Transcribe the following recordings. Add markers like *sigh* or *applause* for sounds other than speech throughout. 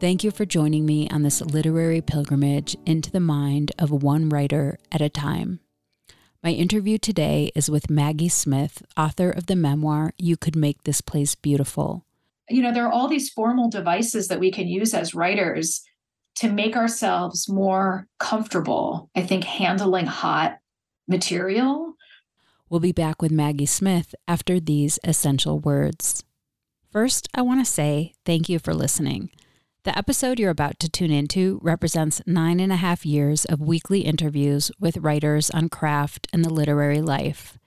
Thank you for joining me on this literary pilgrimage into the mind of one writer at a time. My interview today is with Maggie Smith, author of the memoir You Could Make This Place Beautiful. You know, there are all these formal devices that we can use as writers to make ourselves more comfortable, I think, handling hot material. We'll be back with Maggie Smith after these essential words. First, I want to say thank you for listening. The episode you're about to tune into represents nine and a half years of weekly interviews with writers on craft and the literary life.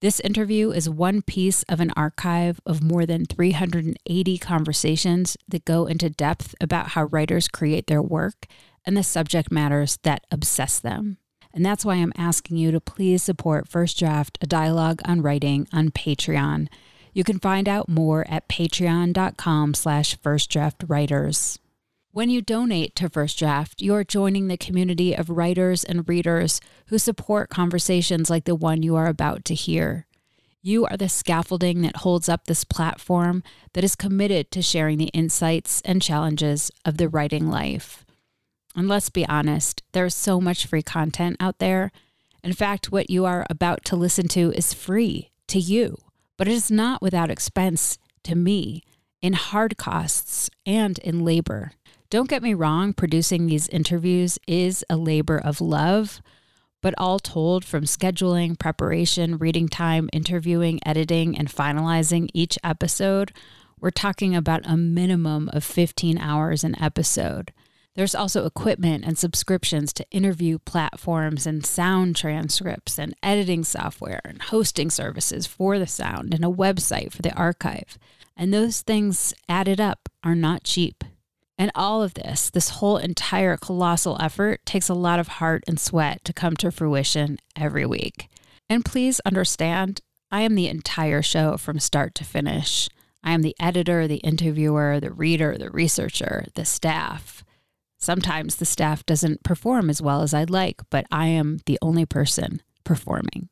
This interview is one piece of an archive of more than 380 conversations that go into depth about how writers create their work and the subject matters that obsess them. And that's why I'm asking you to please support First Draft, a dialogue on writing on Patreon. You can find out more at patreon.com slash firstdraftwriters. When you donate to First Draft, you're joining the community of writers and readers who support conversations like the one you are about to hear. You are the scaffolding that holds up this platform that is committed to sharing the insights and challenges of the writing life. And let's be honest, there's so much free content out there. In fact, what you are about to listen to is free to you but it is not without expense to me in hard costs and in labor. Don't get me wrong, producing these interviews is a labor of love, but all told, from scheduling, preparation, reading time, interviewing, editing, and finalizing each episode, we're talking about a minimum of 15 hours an episode. There's also equipment and subscriptions to interview platforms and sound transcripts and editing software and hosting services for the sound and a website for the archive. And those things added up are not cheap. And all of this, this whole entire colossal effort, takes a lot of heart and sweat to come to fruition every week. And please understand, I am the entire show from start to finish. I am the editor, the interviewer, the reader, the researcher, the staff. Sometimes the staff doesn't perform as well as I'd like, but I am the only person performing.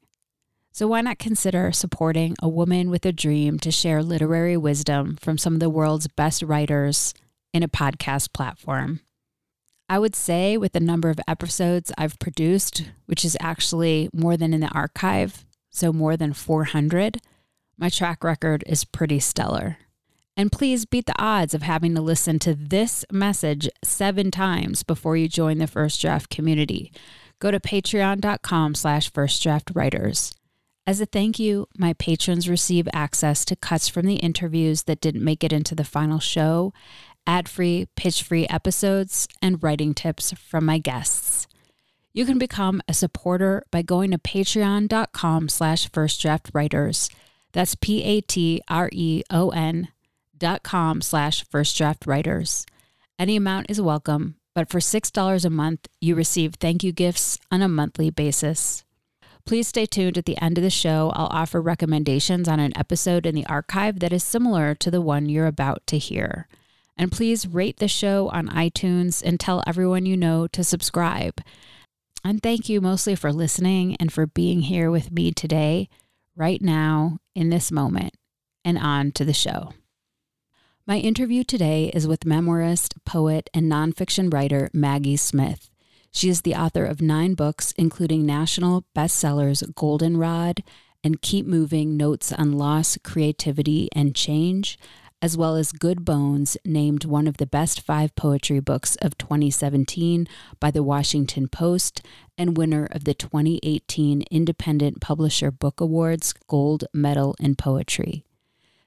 So why not consider supporting a woman with a dream to share literary wisdom from some of the world's best writers in a podcast platform? I would say, with the number of episodes I've produced, which is actually more than in the archive, so more than 400, my track record is pretty stellar. And please beat the odds of having to listen to this message seven times before you join the First Draft community. Go to patreon.com slash firstdraftwriters. As a thank you, my patrons receive access to cuts from the interviews that didn't make it into the final show, ad-free, pitch-free episodes, and writing tips from my guests. You can become a supporter by going to patreon.com slash firstdraftwriters. That's P-A-T-R-E-O-N dot com slash first draft writers. Any amount is welcome, but for $6 a month, you receive thank you gifts on a monthly basis. Please stay tuned at the end of the show. I'll offer recommendations on an episode in the archive that is similar to the one you're about to hear. And please rate the show on iTunes and tell everyone you know to subscribe. And thank you mostly for listening and for being here with me today, right now, in this moment. And on to the show. My interview today is with memoirist, poet, and nonfiction writer Maggie Smith. She is the author of nine books, including national bestsellers Goldenrod and Keep Moving Notes on Loss, Creativity, and Change, as well as Good Bones, named one of the best five poetry books of 2017 by the Washington Post and winner of the 2018 Independent Publisher Book Awards Gold Medal in Poetry.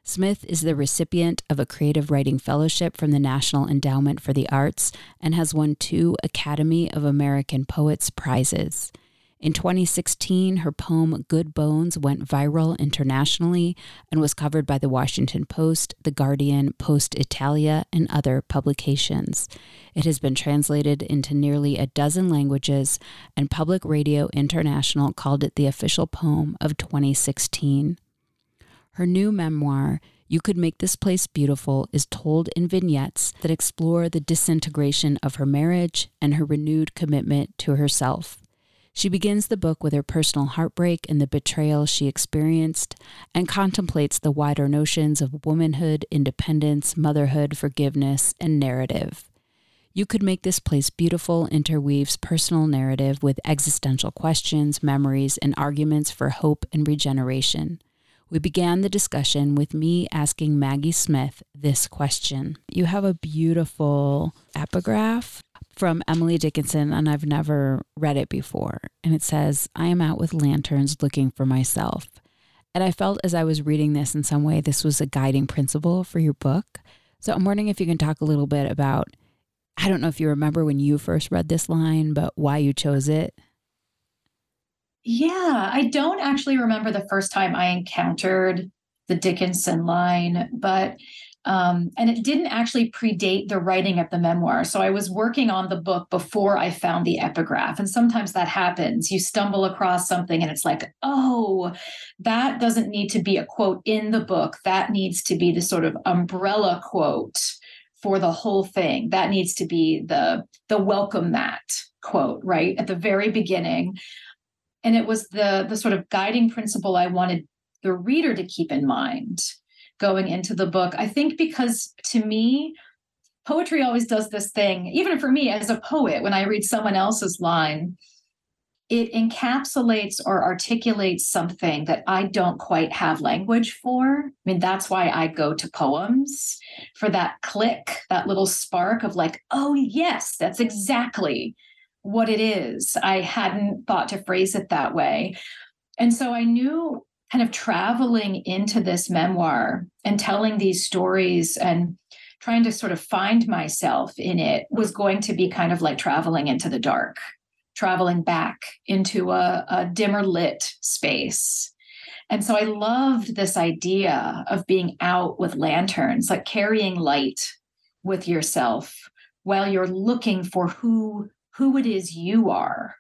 Smith is the recipient of a creative writing fellowship from the National Endowment for the Arts and has won two Academy of American Poets prizes. In 2016, her poem Good Bones went viral internationally and was covered by the Washington Post, The Guardian, Post Italia, and other publications. It has been translated into nearly a dozen languages, and Public Radio International called it the official poem of 2016. Her new memoir, You Could Make This Place Beautiful, is told in vignettes that explore the disintegration of her marriage and her renewed commitment to herself. She begins the book with her personal heartbreak and the betrayal she experienced, and contemplates the wider notions of womanhood, independence, motherhood, forgiveness, and narrative. You Could Make This Place Beautiful interweaves personal narrative with existential questions, memories, and arguments for hope and regeneration. We began the discussion with me asking Maggie Smith this question. You have a beautiful epigraph from Emily Dickinson, and I've never read it before. And it says, I am out with lanterns looking for myself. And I felt as I was reading this in some way, this was a guiding principle for your book. So I'm wondering if you can talk a little bit about, I don't know if you remember when you first read this line, but why you chose it. Yeah, I don't actually remember the first time I encountered the Dickinson line, but um, and it didn't actually predate the writing of the memoir. So I was working on the book before I found the epigraph. And sometimes that happens. You stumble across something and it's like, oh, that doesn't need to be a quote in the book. That needs to be the sort of umbrella quote for the whole thing. That needs to be the the welcome mat quote, right? At the very beginning and it was the the sort of guiding principle i wanted the reader to keep in mind going into the book i think because to me poetry always does this thing even for me as a poet when i read someone else's line it encapsulates or articulates something that I don't quite have language for. I mean, that's why I go to poems for that click, that little spark of like, oh, yes, that's exactly what it is. I hadn't thought to phrase it that way. And so I knew kind of traveling into this memoir and telling these stories and trying to sort of find myself in it was going to be kind of like traveling into the dark, traveling back into a, a dimmer lit space. And so I loved this idea of being out with lanterns, like carrying light with yourself while you're looking for who who it is you are.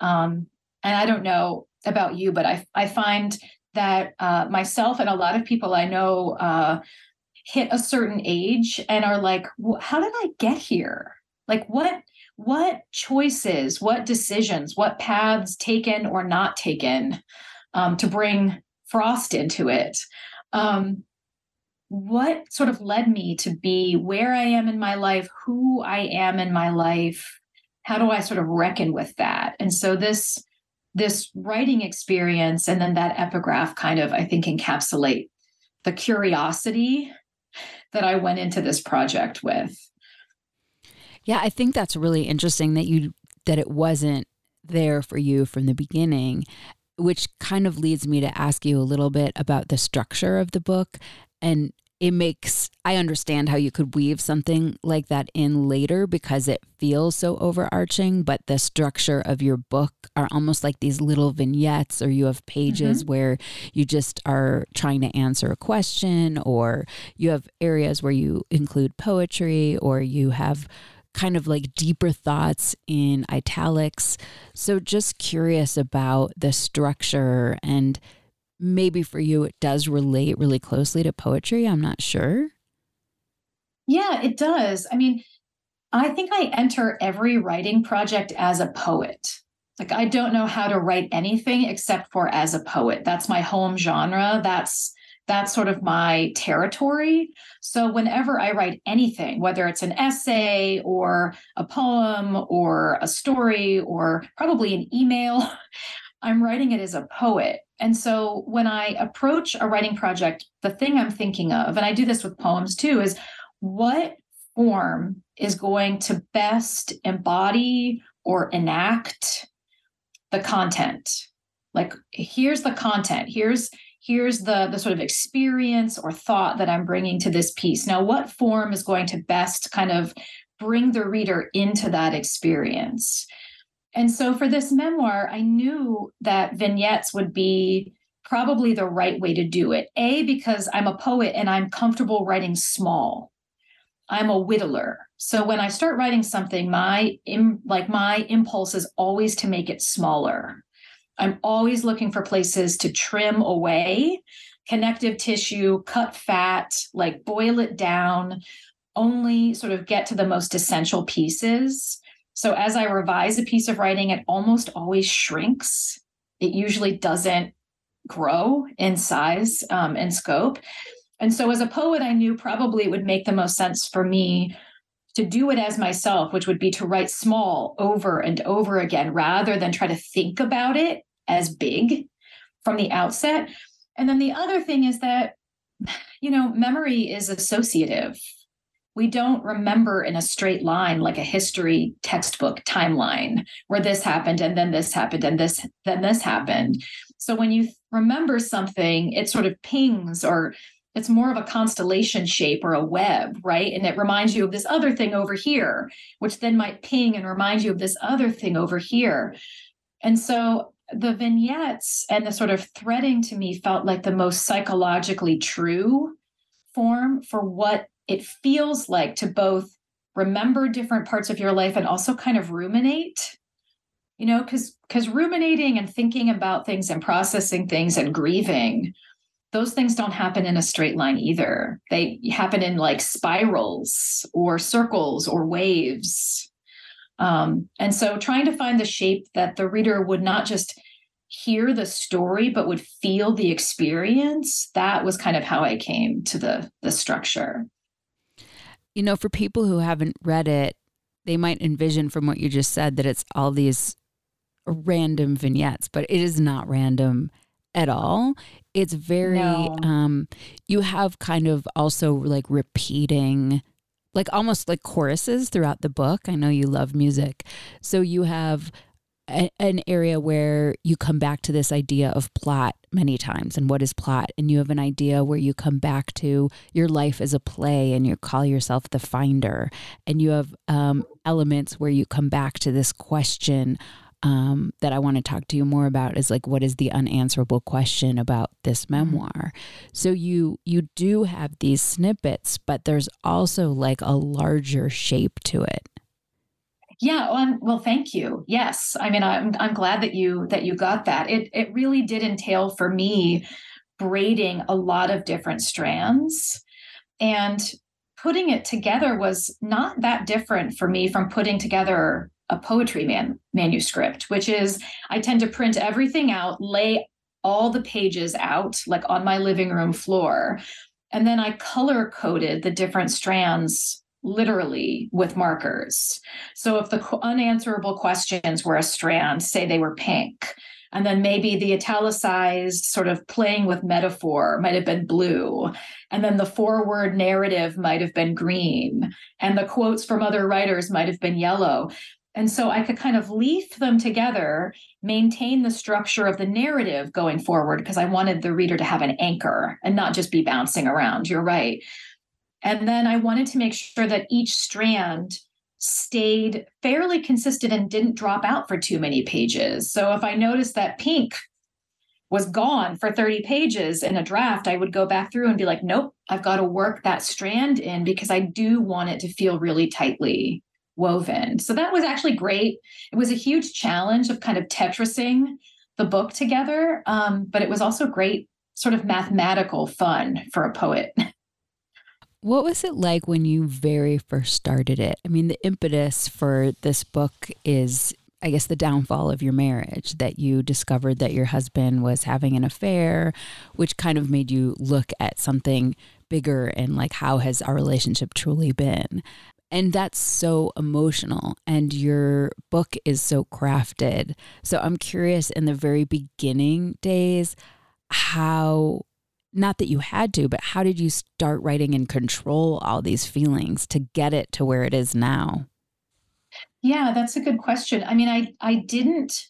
Um, and I don't know about you, but I, I find that uh, myself and a lot of people I know uh, hit a certain age and are like, how did I get here? Like what what choices, what decisions, what paths taken or not taken um, to bring Frost into it? Um, what sort of led me to be where I am in my life, who I am in my life, how do I sort of reckon with that? And so this this writing experience and then that epigraph kind of I think encapsulate the curiosity that I went into this project with. Yeah, I think that's really interesting that you that it wasn't there for you from the beginning, which kind of leads me to ask you a little bit about the structure of the book and it makes I understand how you could weave something like that in later because it feels so overarching, but the structure of your book are almost like these little vignettes, or you have pages mm-hmm. where you just are trying to answer a question, or you have areas where you include poetry, or you have kind of like deeper thoughts in italics. So, just curious about the structure and maybe for you it does relate really closely to poetry. I'm not sure. Yeah, it does. I mean, I think I enter every writing project as a poet. Like, I don't know how to write anything except for as a poet. That's my home genre. That's that's sort of my territory. So whenever I write anything, whether it's an essay or a poem or a story or probably an email, *laughs* I'm writing it as a poet. And so when I approach a writing project, the thing I'm thinking of, and I do this with poems too, is what form is going to best embody or enact the content? Like here's the content. Here's here's the the sort of experience or thought that i'm bringing to this piece. Now what form is going to best kind of bring the reader into that experience and so for this memoir i knew that vignettes would be probably the right way to do it. A because i'm a poet and i'm comfortable writing small. I'm a whittler. So when i start writing something my Im, like my impulse is always to make it smaller. I'm always looking for places to trim away connective tissue, cut fat, like boil it down, only sort of get to the most essential pieces. So as I revise a piece of writing, it almost always shrinks. It usually doesn't grow in size um, and scope. And so as a poet, I knew probably it would make the most sense for me to do it as myself, which would be to write small over and over again rather than try to think about it as big from the outset. And then the other thing is that, you know, memory is associative. We don't remember in a straight line like a history textbook timeline where this happened and then this happened and this then this happened. So when you remember something, it sort of pings or it's more of a constellation shape or a web, right? And it reminds you of this other thing over here, which then might ping and remind you of this other thing over here. And so the vignettes and the sort of threading to me felt like the most psychologically true form for what it feels like to both remember different parts of your life and also kind of ruminate you know because because ruminating and thinking about things and processing things and grieving those things don't happen in a straight line either. They happen in like spirals or circles or waves. Um, and so trying to find the shape that the reader would not just hear the story but would feel the experience that was kind of how i came to the the structure you know for people who haven't read it they might envision from what you just said that it's all these random vignettes but it is not random at all. It's very no. um you have kind of also like repeating like almost like choruses throughout the book. I know you love music. So you have a, an area where you come back to this idea of plot many times and what is plot and you have an idea where you come back to your life as a play and you call yourself the finder and you have um, elements where you come back to this question um, that I want to talk to you more about is like what is the unanswerable question about this mm-hmm. memoir. So you you do have these snippets, but there's also like a larger shape to it. Yeah, oh, well, well, thank you. Yes, I mean, I'm I'm glad that you that you got that. It it really did entail for me braiding a lot of different strands, and putting it together was not that different for me from putting together a poetry man, manuscript, which is I tend to print everything out, lay all the pages out like on my living room floor, and then I color coded the different strands literally with markers. So if the unanswerable questions were a strand, say they were pink, and then maybe the italicized sort of playing with metaphor might have been blue. And then the forward narrative might have been green. And the quotes from other writers might have been yellow. And so I could kind of leaf them together, maintain the structure of the narrative going forward, because I wanted the reader to have an anchor and not just be bouncing around. You're right. And then I wanted to make sure that each strand stayed fairly consistent and didn't drop out for too many pages. So if I noticed that pink was gone for 30 pages in a draft, I would go back through and be like, nope, I've got to work that strand in because I do want it to feel really tightly woven. So that was actually great. It was a huge challenge of kind of tetrising the book together, um, but it was also great, sort of mathematical fun for a poet. *laughs* What was it like when you very first started it? I mean, the impetus for this book is, I guess, the downfall of your marriage, that you discovered that your husband was having an affair, which kind of made you look at something bigger and like, how has our relationship truly been? and that's so emotional and your book is so crafted so i'm curious in the very beginning days how not that you had to but how did you start writing and control all these feelings to get it to where it is now yeah that's a good question i mean i i didn't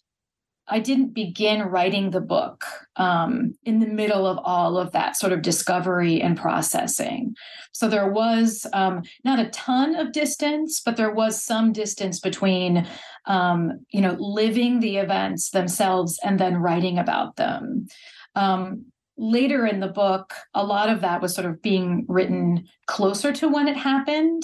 I didn't begin writing the book um, in the middle of all of that sort of discovery and processing. So there was um, not a ton of distance, but there was some distance between, um, you know, living the events themselves and then writing about them. Um, later in the book, a lot of that was sort of being written closer to when it happened.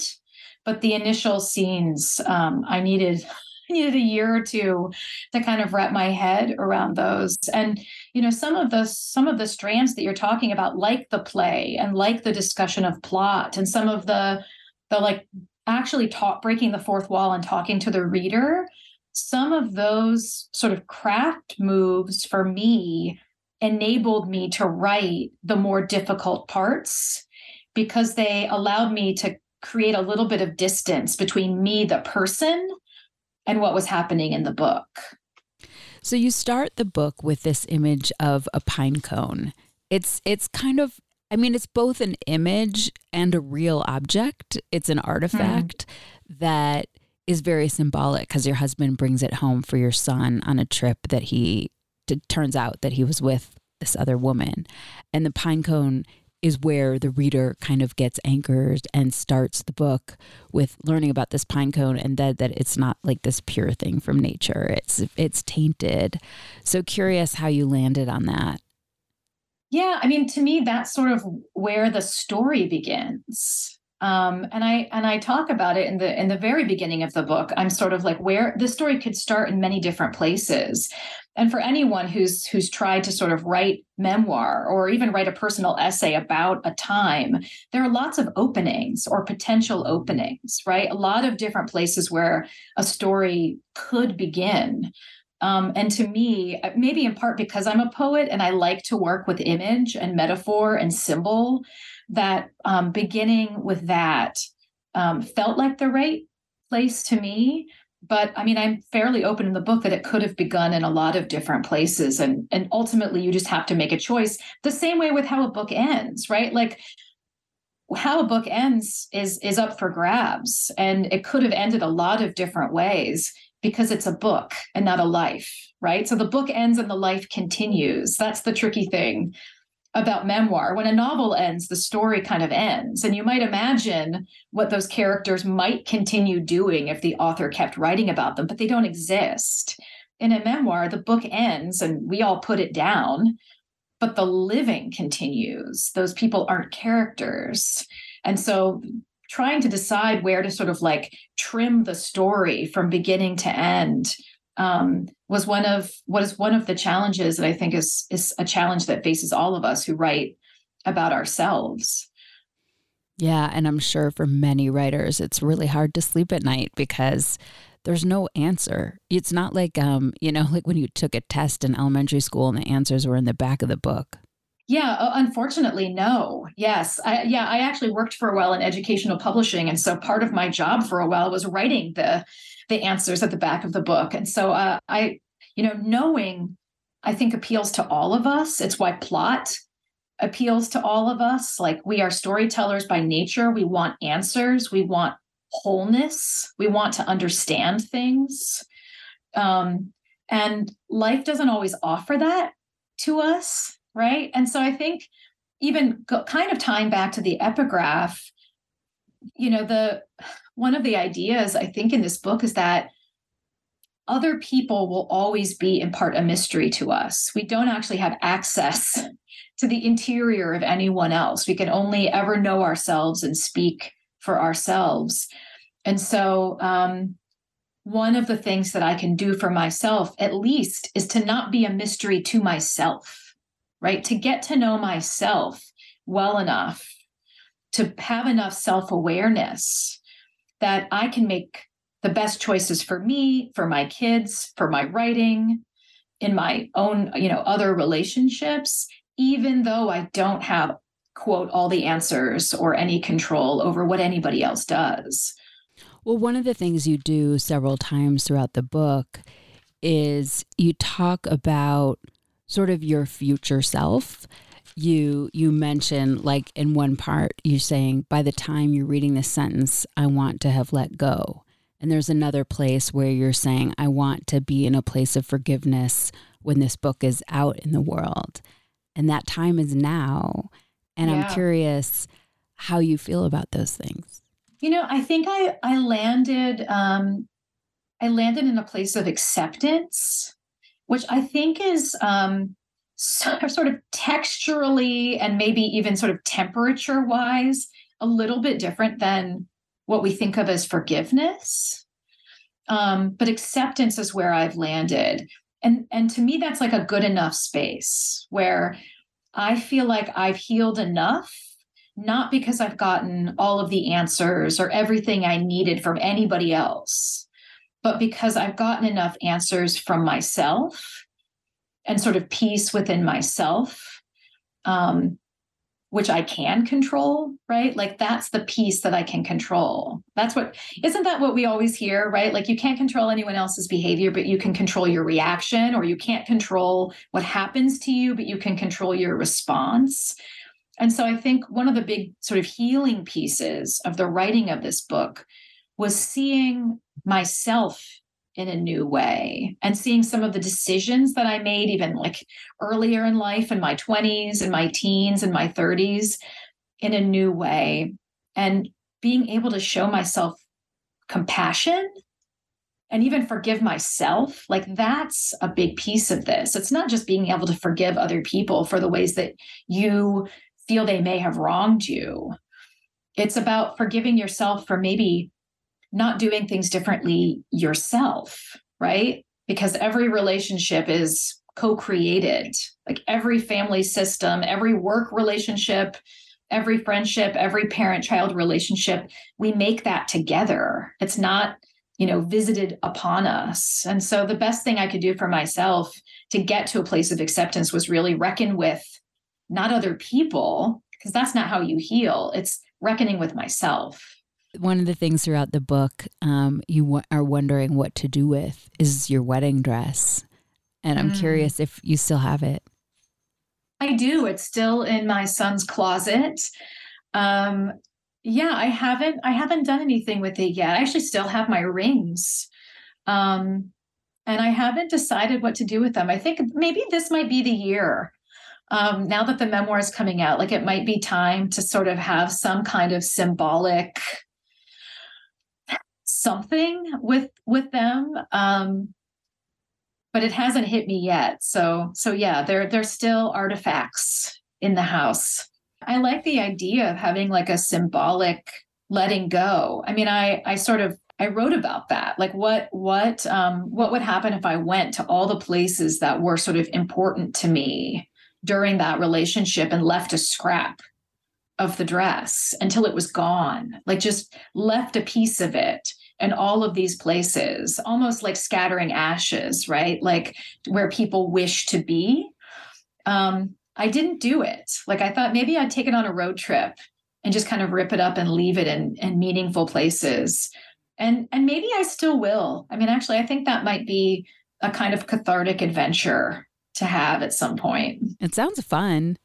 But the initial scenes, um, I needed *laughs* needed a year or two to kind of wrap my head around those and you know some of the some of the strands that you're talking about like the play and like the discussion of plot and some of the the like actually talk breaking the fourth wall and talking to the reader some of those sort of craft moves for me enabled me to write the more difficult parts because they allowed me to create a little bit of distance between me the person and what was happening in the book. So you start the book with this image of a pine cone. It's it's kind of I mean it's both an image and a real object. It's an artifact mm. that is very symbolic because your husband brings it home for your son on a trip that he it turns out that he was with this other woman. And the pine cone is where the reader kind of gets anchored and starts the book with learning about this pine cone and that that it's not like this pure thing from nature. It's it's tainted. So curious how you landed on that. Yeah, I mean to me that's sort of where the story begins. Um, and I and I talk about it in the in the very beginning of the book. I'm sort of like where the story could start in many different places and for anyone who's who's tried to sort of write memoir or even write a personal essay about a time there are lots of openings or potential openings right? A lot of different places where a story could begin. Um, and to me maybe in part because i'm a poet and i like to work with image and metaphor and symbol that um, beginning with that um, felt like the right place to me but I mean, I'm fairly open in the book that it could have begun in a lot of different places. And, and ultimately, you just have to make a choice. The same way with how a book ends, right? Like, how a book ends is is up for grabs and it could have ended a lot of different ways because it's a book and not a life right so the book ends and the life continues that's the tricky thing about memoir. When a novel ends, the story kind of ends. And you might imagine what those characters might continue doing if the author kept writing about them, but they don't exist. In a memoir, the book ends and we all put it down, but the living continues. Those people aren't characters. And so trying to decide where to sort of like trim the story from beginning to end um, was one of what is one of the challenges that I think is is a challenge that faces all of us who write about ourselves. Yeah, and I'm sure for many writers it's really hard to sleep at night because there's no answer. It's not like um, you know, *laughs* like when you took a test in elementary school and the answers were in the back of the book. Yeah, uh, unfortunately, no. Yes, I, yeah, I actually worked for a while in educational publishing, and so part of my job for a while was writing the the answers at the back of the book. And so uh, I, you know, knowing I think appeals to all of us. It's why plot appeals to all of us. Like we are storytellers by nature. We want answers. We want wholeness. We want to understand things. Um, and life doesn't always offer that to us, right? And so I think even go, kind of tying back to the epigraph, you know, the one of the ideas I think in this book is that other people will always be in part a mystery to us. We don't actually have access *laughs* to the interior of anyone else. We can only ever know ourselves and speak for ourselves. And so, um, one of the things that I can do for myself, at least, is to not be a mystery to myself, right? To get to know myself well enough, to have enough self awareness that I can make the best choices for me, for my kids, for my writing, in my own, you know, other relationships, even though I don't have quote all the answers or any control over what anybody else does. Well, one of the things you do several times throughout the book is you talk about sort of your future self. You you mention like in one part you saying by the time you're reading this sentence I want to have let go. And there's another place where you're saying I want to be in a place of forgiveness when this book is out in the world. And that time is now. And yeah. I'm curious how you feel about those things. You know, I think I I landed um I landed in a place of acceptance, which I think is um sort of texturally and maybe even sort of temperature wise a little bit different than what we think of as forgiveness. Um, but acceptance is where I've landed. And, and to me, that's like a good enough space where I feel like I've healed enough not because I've gotten all of the answers or everything I needed from anybody else, but because I've gotten enough answers from myself and sort of peace within myself, um, which I can control, right? Like that's the piece that I can control. That's what, isn't that what we always hear, right? Like you can't control anyone else's behavior, but you can control your reaction, or you can't control what happens to you, but you can control your response. And so I think one of the big sort of healing pieces of the writing of this book was seeing myself in a new way and seeing some of the decisions that I made, even like earlier in life in my 20s and my teens and my 30s, in a new way. And being able to show myself compassion and even forgive myself like that's a big piece of this it's not just being able to forgive other people for the ways that you feel they may have wronged you. It's about forgiving yourself for maybe not doing things differently yourself, right? Because every relationship is co created. Like every family system, every work relationship, every friendship, every parent child relationship, we make that together. It's not, you know, visited upon us. And so the best thing I could do for myself to get to a place of acceptance was really reckon with not other people, because that's not how you heal. It's reckoning with myself. One of the things throughout the book um, you w- are wondering what to do with is your wedding dress. And I'm mm. curious if you still have it. I do. It's still in my son's closet. Um, yeah, I haven't I haven't done anything with it yet. I actually still have my rings. Um, and I haven't decided what to do with them. I think maybe this might be the year um, now that the memoir is coming out, like it might be time to sort of have some kind of symbolic something with with them. Um, but it hasn't hit me yet. So so yeah, there there's still artifacts in the house. I like the idea of having like a symbolic letting go. I mean, I I sort of I wrote about that. Like what what um what would happen if I went to all the places that were sort of important to me during that relationship and left a scrap of the dress until it was gone, like just left a piece of it in all of these places, almost like scattering ashes, right? Like where people wish to be. Um, I didn't do it. Like I thought maybe I'd take it on a road trip and just kind of rip it up and leave it in, in meaningful places. And and maybe I still will. I mean, actually, I think that might be a kind of cathartic adventure to have at some point. It sounds fun.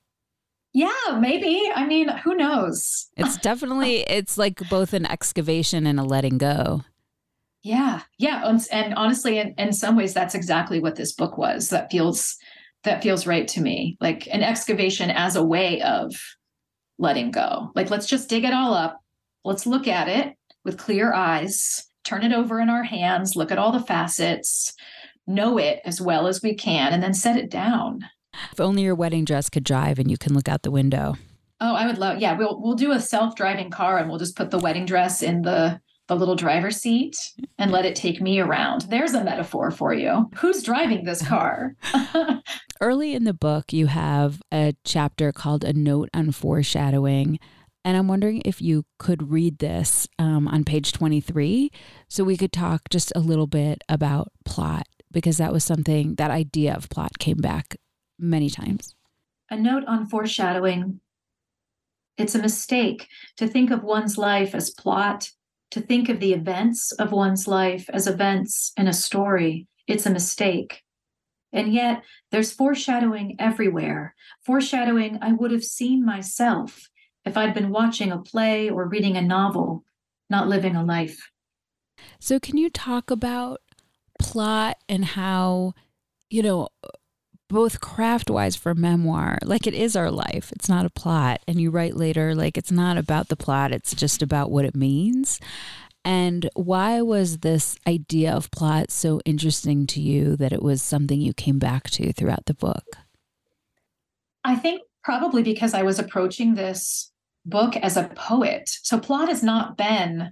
Yeah, maybe. I mean, who knows? It's *laughs* definitely it's like both an excavation and a letting go. Yeah. Yeah, and, and honestly in, in some ways that's exactly what this book was. That feels that feels right to me. Like an excavation as a way of letting go. Like let's just dig it all up. Let's look at it with clear eyes, turn it over in our hands, look at all the facets, know it as well as we can, and then set it down. If only your wedding dress could drive and you can look out the window. Oh, I would love. Yeah, we'll we'll do a self-driving car and we'll just put the wedding dress in the the little driver's seat and let it take me around. There's a metaphor for you. Who's driving this car? *laughs* Early in the book, you have a chapter called A Note on Foreshadowing. And I'm wondering if you could read this um, on page 23 so we could talk just a little bit about plot because that was something, that idea of plot came back many times. A note on foreshadowing. It's a mistake to think of one's life as plot to think of the events of one's life as events in a story, it's a mistake. And yet, there's foreshadowing everywhere. Foreshadowing I would have seen myself if I'd been watching a play or reading a novel, not living a life. So, can you talk about plot and how, you know, both craft wise for memoir, like it is our life, it's not a plot. And you write later, like it's not about the plot, it's just about what it means. And why was this idea of plot so interesting to you that it was something you came back to throughout the book? I think probably because I was approaching this book as a poet. So plot has not been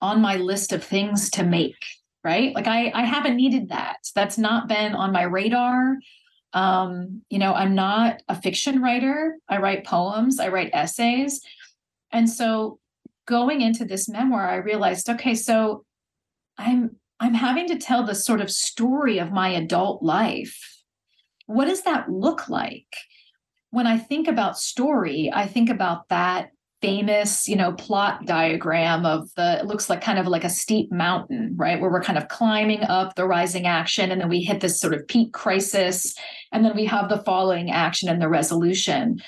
on my list of things to make right? Like i i haven't needed that. That's not been on my radar. Um you know i'm not a fiction writer. I write poems i write essays. And so going into this memoir i realized okay so i'm i'm having to tell the sort of story of my adult life. What does that look like? When i think about story i think about that famous, you know, plot diagram of the it looks like kind of like a steep mountain, right? Where we're kind of climbing up the rising action and then we hit this sort of peak crisis and then we have the following action and the resolution.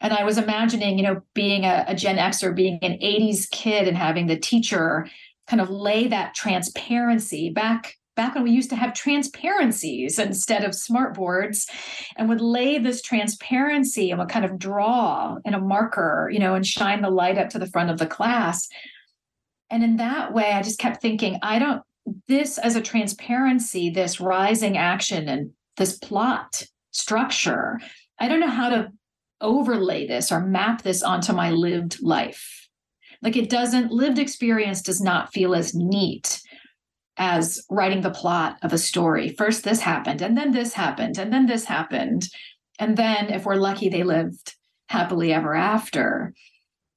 And I was imagining, you know, being a, a Gen Xer, being an 80s kid and having the teacher kind of lay that transparency back back when we used to have transparencies instead of smartboards and would lay this transparency and would kind of draw in a marker, you know, and shine the light up to the front of the class. And in that way, I just kept thinking, I don't, this as a transparency, this rising action and this plot structure, I don't know how to overlay this or map this onto my lived life. Like it doesn't, lived experience does not feel as neat as writing the plot of a story. First, this happened, and then this happened, and then this happened. And then, if we're lucky, they lived happily ever after.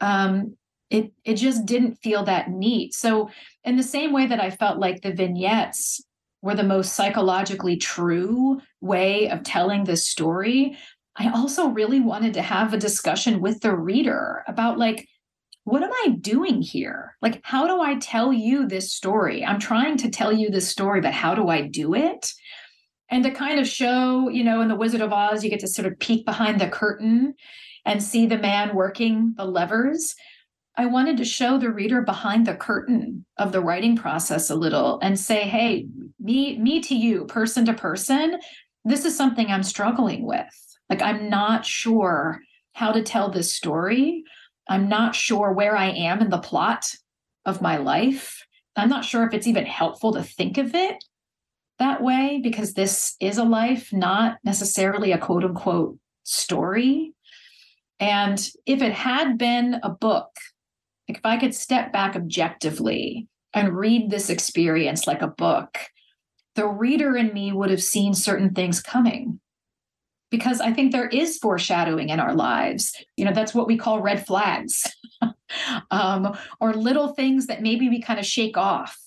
Um, it, it just didn't feel that neat. So, in the same way that I felt like the vignettes were the most psychologically true way of telling this story, I also really wanted to have a discussion with the reader about like, what am I doing here? Like, how do I tell you this story? I'm trying to tell you this story, but how do I do it? And to kind of show, you know, in The Wizard of Oz, you get to sort of peek behind the curtain and see the man working the levers. I wanted to show the reader behind the curtain of the writing process a little and say, hey, me, me to you, person to person, this is something I'm struggling with. Like, I'm not sure how to tell this story I'm not sure where I am in the plot of my life. I'm not sure if it's even helpful to think of it that way because this is a life, not necessarily a quote unquote story. And if it had been a book, like if I could step back objectively and read this experience like a book, the reader in me would have seen certain things coming because I think there is foreshadowing in our lives. You know, that's what we call red flags *laughs* um, or little things that maybe we kind of shake off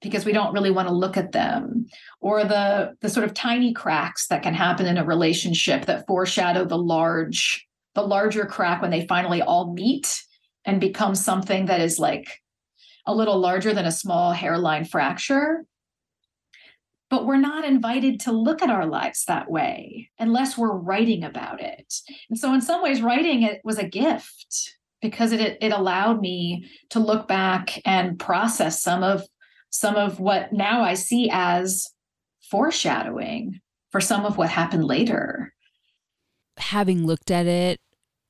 because we don't really want to look at them or the the sort of tiny cracks that can happen in a relationship that foreshadow the large the larger crack when they finally all meet and become something that is like a little larger than a small hairline fracture but we're not invited to look at our lives that way unless we're writing about it. And so, in some ways, writing it was a gift because it it allowed me to look back and process some of some of what now I see as foreshadowing for some of what happened later. Having looked at it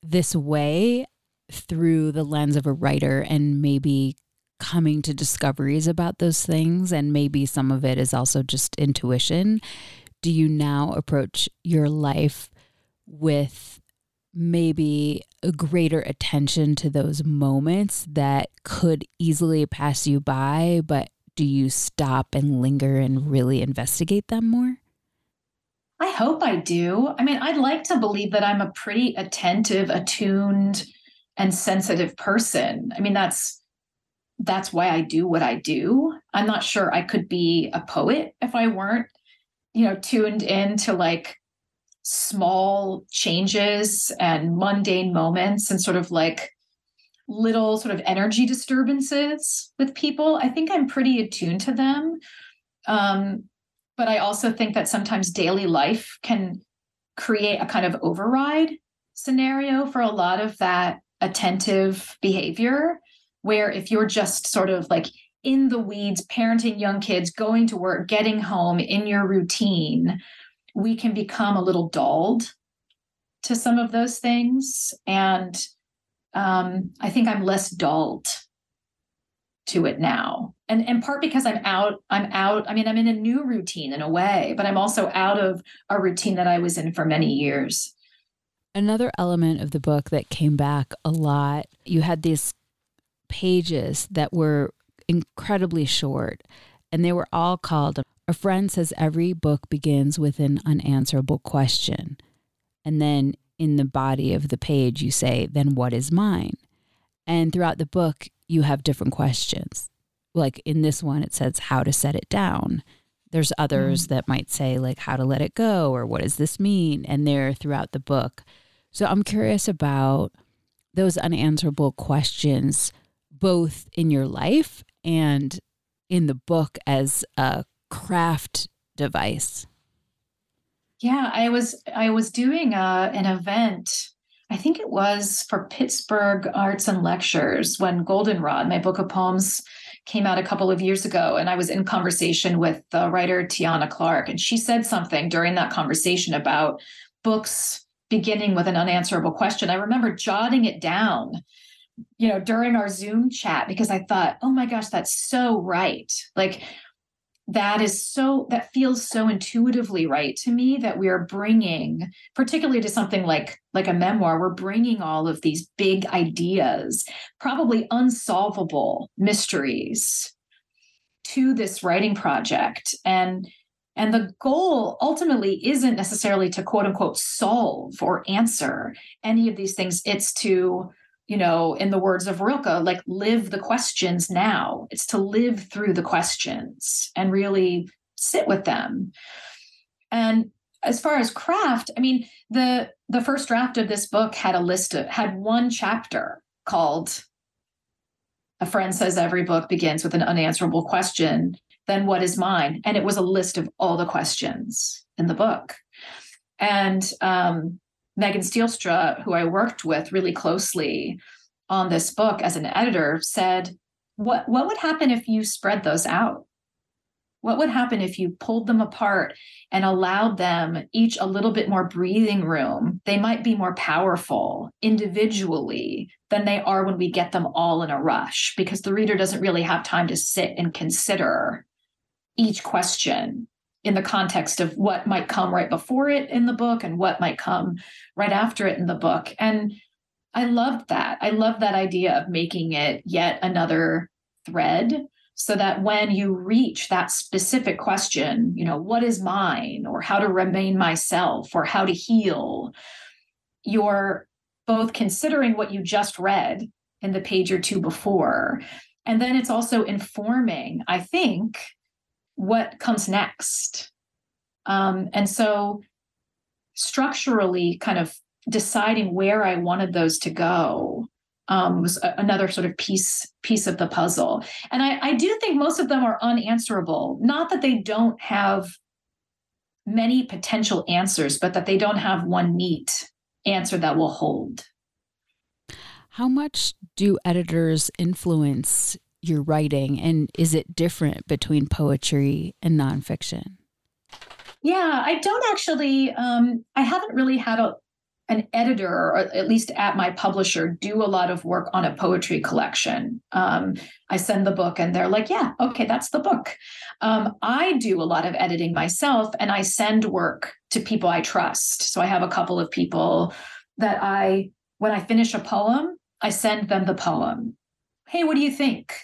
this way through the lens of a writer and maybe coming to discoveries about those things and maybe some of it is also just intuition do you now approach your life with maybe a greater attention to those moments that could easily pass you by but do you stop and linger and really investigate them more I hope I do. I mean, I'd like to believe that I'm a pretty attentive, attuned, and sensitive person. I mean, that's that's why I do what I do. I'm not sure I could be a poet if I weren't, you know, tuned into like small changes and mundane moments and sort of like little sort of energy disturbances with people. I think I'm pretty attuned to them. Um, but I also think that sometimes daily life can create a kind of override scenario for a lot of that attentive behavior. Where if you're just sort of like in the weeds, parenting young kids, going to work, getting home in your routine, we can become a little dulled to some of those things. And um, I think I'm less dulled to it now. And in part because I'm out, I'm out. I mean, I'm in a new routine in a way, but I'm also out of a routine that I was in for many years. Another element of the book that came back a lot, you had these pages that were incredibly short, and they were all called A Friend Says Every Book Begins with an Unanswerable Question. And then in the body of the page, you say, Then what is mine? And throughout the book, you have different questions. Like in this one, it says how to set it down. There's others mm. that might say, like, how to let it go or what does this mean? And they're throughout the book. So I'm curious about those unanswerable questions, both in your life and in the book as a craft device. Yeah, I was I was doing uh, an event. I think it was for Pittsburgh Arts and Lectures when Goldenrod, my book of poems, came out a couple of years ago, and I was in conversation with the writer Tiana Clark, and she said something during that conversation about books beginning with an unanswerable question. I remember jotting it down you know, during our Zoom chat because I thought, oh my gosh, that's so right. Like that is so that feels so intuitively right to me that we are bringing particularly to something like like a memoir we're bringing all of these big ideas probably unsolvable mysteries to this writing project and and the goal ultimately isn't necessarily to quote unquote solve or answer any of these things it's to you know, in the words of Rilke, like live the questions now. It's to live through the questions and really sit with them. And as far as craft, I mean, the the first draft of this book had a list of had one chapter called A Friend Says Every Book Begins with an Unanswerable Question. Then what is mine? And it was a list of all the questions in the book. And um, Megan Stielstra, who I worked with really closely on this book as an editor, said, what, what would happen if you spread those out? What would happen if you pulled them apart and allowed them each a little bit more breathing room? They might be more powerful individually than they are when we get them all in a rush because the reader doesn't really have time to sit and consider each question in the context of what might come right before it in the book and what might come right after it in the book. And I loved that. I love that idea of making it yet another thread so that when you reach that specific question, you know, what is mine or how to remain myself or how to heal, you're both considering what you just read in the page or two before. And then it's also informing, I think, what comes next. Um, and so, structurally, kind of deciding where I wanted those to go um, was a, another sort of piece piece of the puzzle. And I, I do think most of them are unanswerable. Not that they don't have many potential answers, but that they don't have one neat answer that will hold. How much do editors influence your writing and is it different between poetry and nonfiction? Yeah i don't actually um, i haven't really had a, an editor or at least at my publisher do a lot of work on a poetry collection. Um, i send the book and they're like yeah okay that's the book. Um, i do a lot of editing myself and i send work to people i trust. So i have a couple of people that i when i finish a poem i send them the poem. Hey what do you think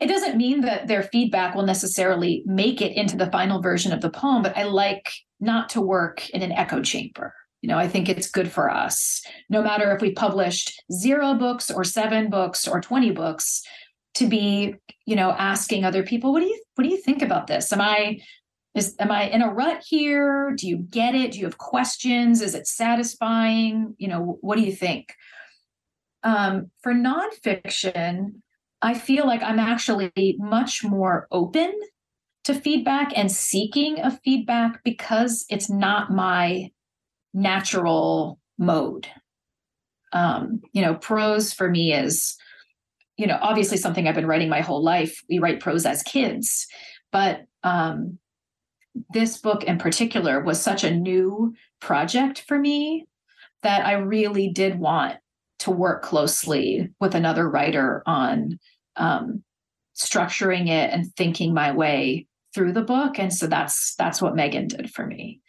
it doesn't mean that their feedback will necessarily make it into the final version of the poem, but I like not to work in an echo chamber. You know, I think it's good for us, no matter if we published zero books or seven books or 20 books, to be, you know, asking other people, what do you what do you think about this? Am I is am I in a rut here? Do you get it? Do you have questions? Is it satisfying? You know, what do you think? um, for nonfiction, I feel like I'm actually much more open to feedback and seeking of feedback because it's not my natural mode. Um, you know, prose for me is, you know, obviously something I've been writing my whole life. We write prose as kids, but um, this book in particular was such a new project for me that I really did want to work closely with another writer on um, structuring it and thinking my way through the book. And so that's that's what megan did for me.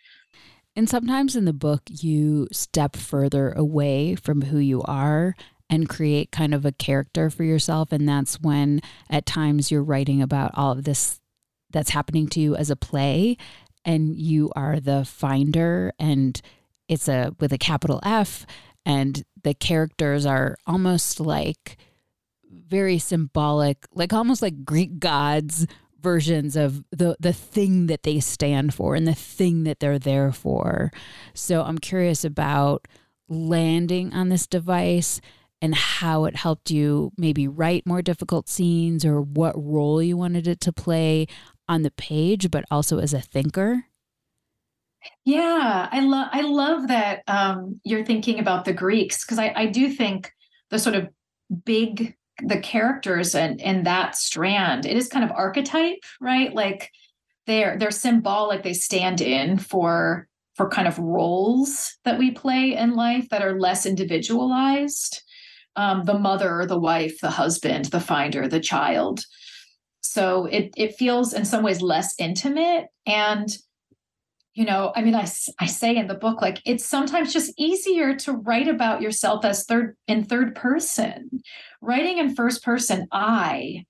And sometimes in the book you step further away from who you are and create kind of a character for yourself. And that's when at times you're writing about all of this that's happening to you as a play and you are the finder and it's a with a capital F and the characters are almost like very symbolic, like almost like Greek gods versions of the the thing that they stand for and the thing that they're there for. So I'm curious about landing on this device and how it helped you maybe write more difficult scenes or what role you wanted it to play on the page but also as a thinker. Yeah, I love I love that um, you're thinking about the Greeks because I, I do think the sort of big the characters and in that strand it is kind of archetype right? Like they're they're symbolic they stand in for for kind of roles that we play in life that are less individualized. Um, the mother the wife the husband the finder the child. So it it feels in some ways less intimate and you know i mean I, I say in the book like it's sometimes just easier to write about yourself as third in third person. Writing in first person i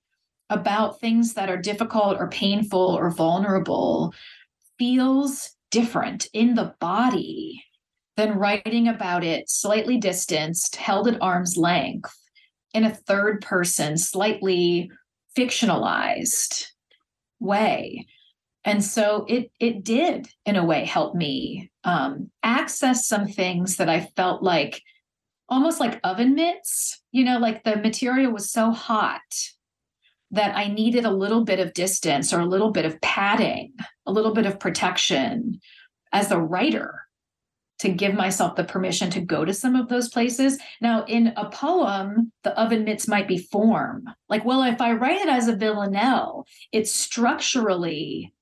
about things that are difficult or painful or vulnerable feels different in the body than writing about it slightly distanced held at arm's length in a third person slightly fictionalized way and so it it did in a way help me um, access some things that i felt like almost like oven mitts you know like the material was so hot that i needed a little bit of distance or a little bit of padding a little bit of protection as a writer to give myself the permission to go to some of those places. Now, in a poem, the oven mitts might be form. Like, well, if I write it as a villanelle, it's structurally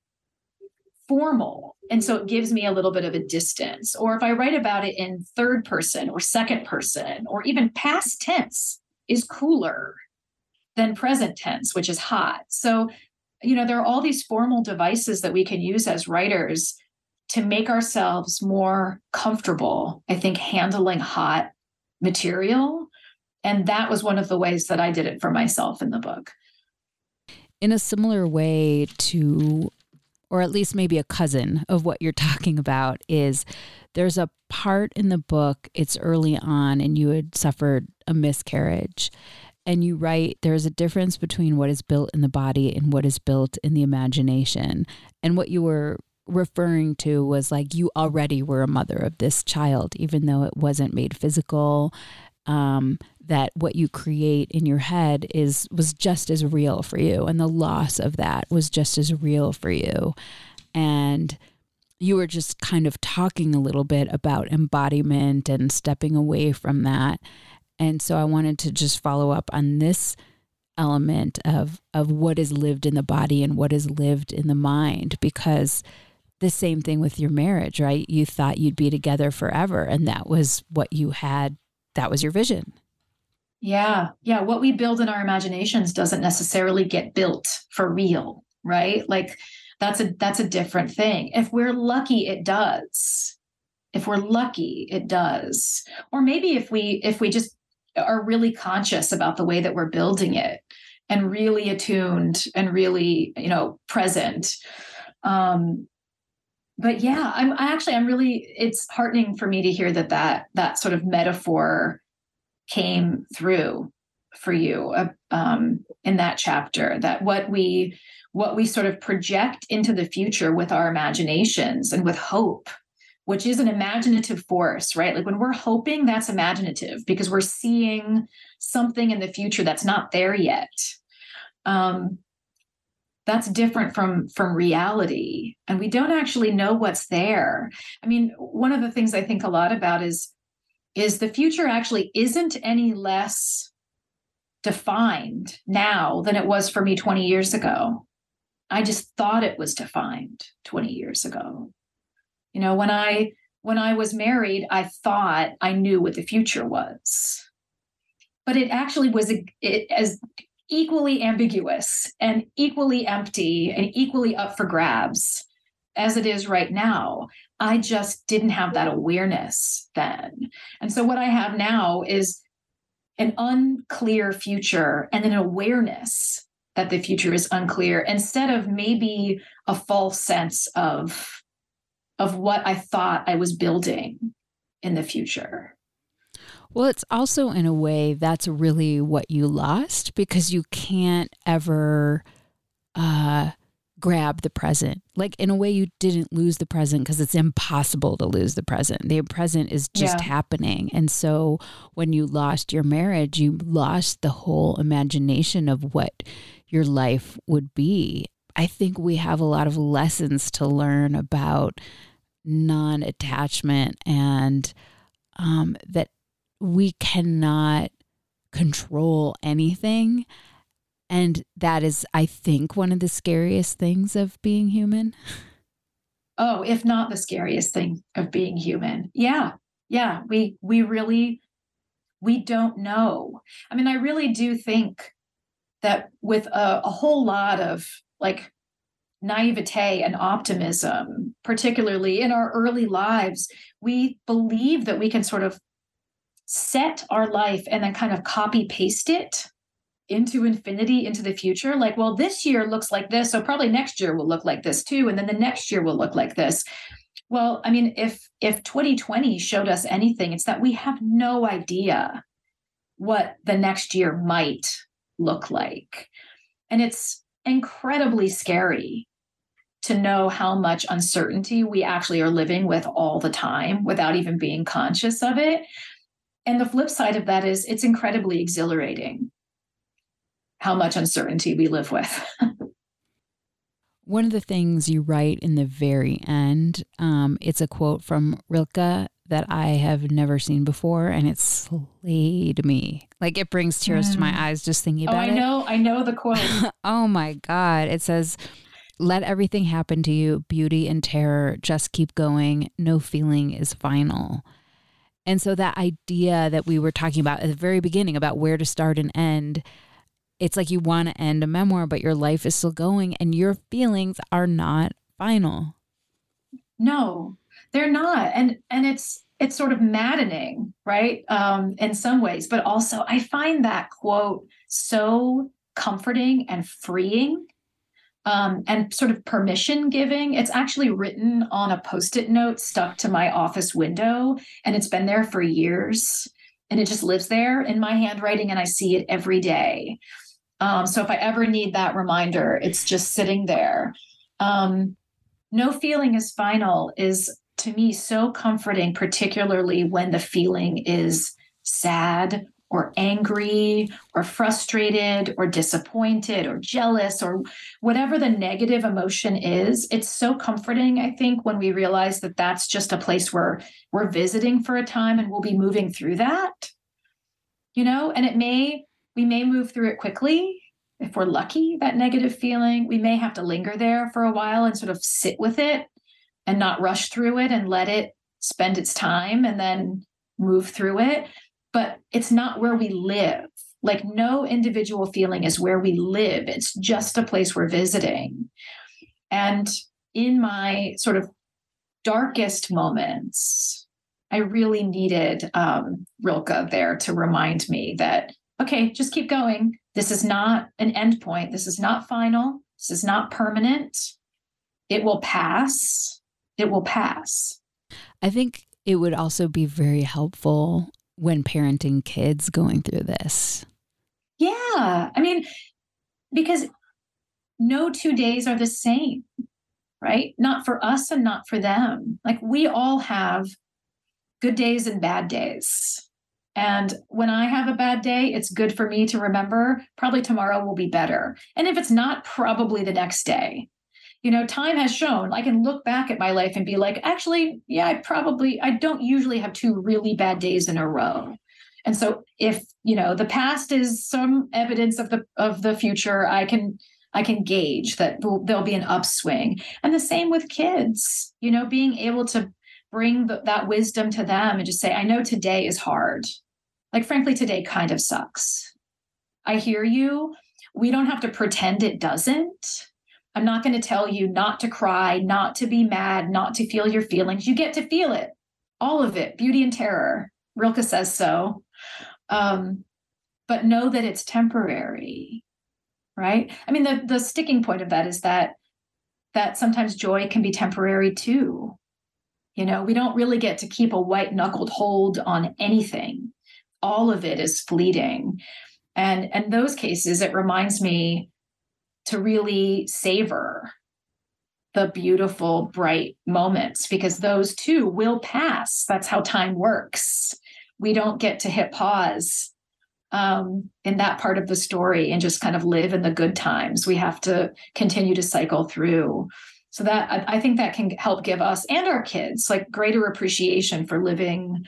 formal. And so it gives me a little bit of a distance. Or if I write about it in third person or second person or even past tense is cooler than present tense, which is hot. So, you know, there are all these formal devices that we can use as writers to make ourselves more comfortable, I think, handling hot material. And that was one of the ways that I did it for myself in the book. In a similar way to or at least maybe a cousin of what you're *laughs* talking about, is there's a part in the book, it's early on, and you had suffered a miscarriage. And you write, there's a difference between what is built in the body and what is built in the imagination. And what you were referring to was like you already were a mother of this child, even though it wasn't made physical. Um, that what you create in your head is was just as real for you. And the loss of that was just as real for you. And you were just kind of talking a little bit about embodiment and stepping away from that. And so i wanted to just follow up on this element of of what is lived in the body and what is lived in the mind because the same thing with your marriage right? You thought you'd be together forever and that was what you had that was your vision yeah. Yeah. What we build in our imaginations doesn't necessarily get built for real, right? Like that's a that's a different thing. If we're lucky, it does. If we're lucky, it does. Or maybe if we if we just are really conscious about the way that we're building it and really attuned and really, you know, present. Um but yeah, I'm I actually I'm really it's heartening for me to hear that that that sort of metaphor came through for you uh, um, in that chapter that what we what we sort of project into the future with our imaginations and with hope which is an imaginative force, right? Like when we're hoping, that's imaginative because we're seeing something in the future that's not there yet. Um, that's different from from reality. And we don't actually know what's there. I mean one of the things i think a lot about is is the future actually isn't any less defined now than it was for me 20 years ago. I just thought it was defined 20 years ago. You know when i when i was married i thought i knew what the future was. But it actually was it, as equally ambiguous and equally empty and equally up for grabs as it is right now. I just didn't have that awareness then. And so what I have now is an unclear future and an awareness that the future is unclear instead of maybe a false sense of of what I thought I was building in the future. Well, it's also in a way that's really what you lost because you can't ever uh, grab the present. Like in a way, you didn't lose the present because it's impossible to lose the present. The present is just yeah. happening. And so when you lost your marriage, you lost the whole imagination of what your life would be. I think we have a lot of lessons to learn about non attachment and um, that we cannot control anything. And that is, I think, one of the scariest things of being human. *laughs* Oh, if not the scariest thing of being human. Yeah. Yeah. We we really we don't know. I mean, I really do think that with a, a whole lot of like naivete and optimism, particularly in our early lives, we believe that we can sort of set our life and then kind of copy paste it into infinity into the future. Like well this year looks like this so probably next year will look like this too and then the next year will look like this. Well i mean if if 2020 showed us anything it's that we have no idea what the next year might look like. And it's incredibly scary to know how much uncertainty we actually are living with all the time without even being conscious of it and the flip side of that is it's incredibly exhilarating how much uncertainty we live with. *laughs* One of the things you write in the very end, um, it's a quote from Rilke that I have never seen before, and it slayed me. Like it brings tears mm. to my mm. eyes just thinking oh, about oh, I it. I know, I know the quote. *laughs* oh my God. It says, Let everything happen to you, beauty and terror, just keep going. No feeling is final. And so that idea that we were talking about at the very beginning about where to start and end, it's like you want to end a memoir, but your life is still going and your feelings are not final. No, they're not. And and it's it's sort of maddening, right? Um, in some ways, but also I find that quote so comforting and freeing um, and sort of permission giving. It's actually written on a post it note stuck to my office window, and it's been there for years. And it just lives there in my handwriting, and I see it every day. Um, so if I ever need that reminder, it's just sitting there. Um, no feeling is final is to me so comforting, particularly when the feeling is sad or angry or frustrated or disappointed or jealous or whatever the negative emotion is it's so comforting i think when we realize that that's just a place where we're visiting for a time and we'll be moving through that you know? And it may we may move through it quickly if we're lucky that negative feeling. We may have to linger there for a while and sort of sit with it and not rush through it and let it spend its time and then move through it but it's not where we live. Like no individual feeling is where we live. It's just a place we're visiting. And in my sort of darkest moments, I really needed um, Rilke there to remind me that, okay, just keep going. This is not an end point. This is not final. This is not permanent. It will pass. It will pass. I think it would also be very helpful when parenting kids going through this? Yeah. I mean, because no two days are the same. right? Not for us and not for them. Like we all have good days and bad days. And when I have a bad day, it's good for me to remember probably tomorrow will be better. And if it's not, probably the next day. You know, time has shown I can look back at my life and be like, actually, yeah, I probably, I don't usually have two really bad days in a row. And so if, you know, the past is some evidence of the of the future, I can I can gauge that there'll be an upswing. And the same with kids, you know, being able to bring the, that wisdom to them and just say, I know today is hard. Like, frankly, today kind of sucks. I hear you. We don't have to pretend it doesn't. I'm not going to tell you not to cry, not to be mad, not to feel your feelings. You get to feel it, all of it, beauty and terror. Rilke says so. Um, but know that it's temporary, right? I mean, the the sticking point of that is that that sometimes joy can be temporary too. You know, we don't really get to keep a white knuckled hold on anything. All of it is fleeting. And in those cases, it reminds me to really savor the beautiful, bright moments because those too will pass. That's how time works. We don't get to hit pause um, in that part of the story and just kind of live in the good times. We have to continue to cycle through so that I, I think that can help give us and our kids like greater appreciation for living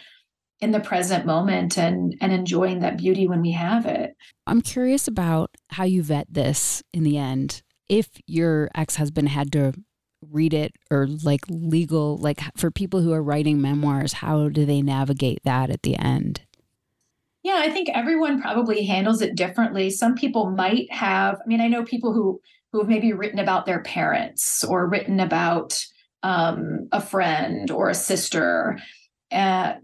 in the present moment and and enjoying that beauty when we have it. I'm curious about how you vet this in the end. If your ex-husband had to read it or like legal like for people who are writing memoirs, how do they navigate that at the end? Yeah, I think everyone probably handles it differently. Some people might have, I mean, I know people who who have maybe written about their parents or written about um, a friend or a sister. Uh,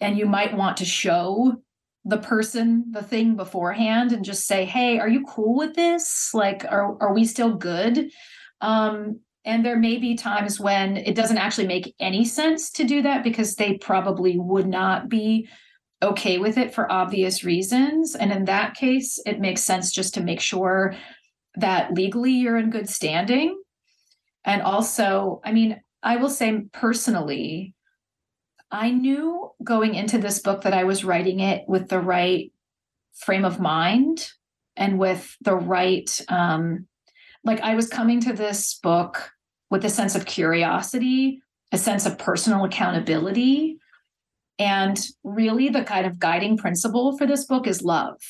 and you might want to show the person the thing beforehand and just say, hey, are you cool with this? Like, are, are we still good? Um, and there may be times when it doesn't actually make any sense to do that because they probably would not be okay with it for obvious reasons. And in that case, it makes sense just to make sure that legally you're in good standing. And also, I mean, I will say personally, I knew going into this book that I was writing it with the right frame of mind and with the right, um, like I was coming to this book with a sense of curiosity, a sense of personal accountability. And really, the kind of guiding principle for this book is love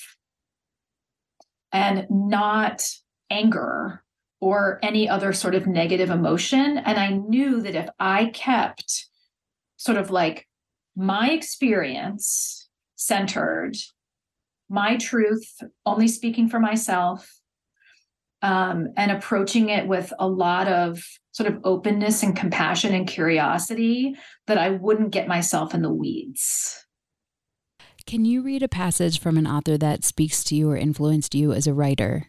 and not anger or any other sort of negative emotion. And I knew that if I kept sort of like my experience centered, my truth, only speaking for myself, um, and approaching it with a lot of sort of openness and compassion and curiosity, that I wouldn't get myself in the weeds. Can you read a passage from an author that speaks to you or influenced you as a writer?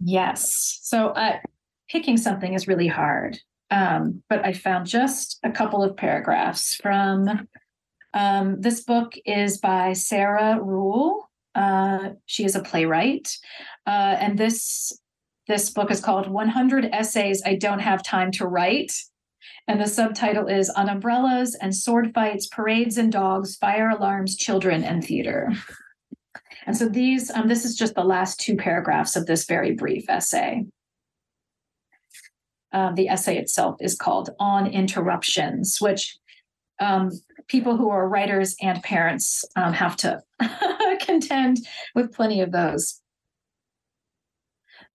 Yes. So uh, picking something is really hard. Um, but I found just a couple of paragraphs from um, this book is by Sarah Ruhl. Uh, she is a playwright, uh, and this this book is called 100 Essays I Don't Have Time to Write. And the subtitle is On Umbrellas and Sword Fights, Parades and Dogs, Fire Alarms, Children, and Theater. And so these, um, this is just the last two paragraphs of this very brief essay. Um, the essay itself is called On Interruptions, which um, people who are writers and parents um, have to *laughs* contend with plenty of those.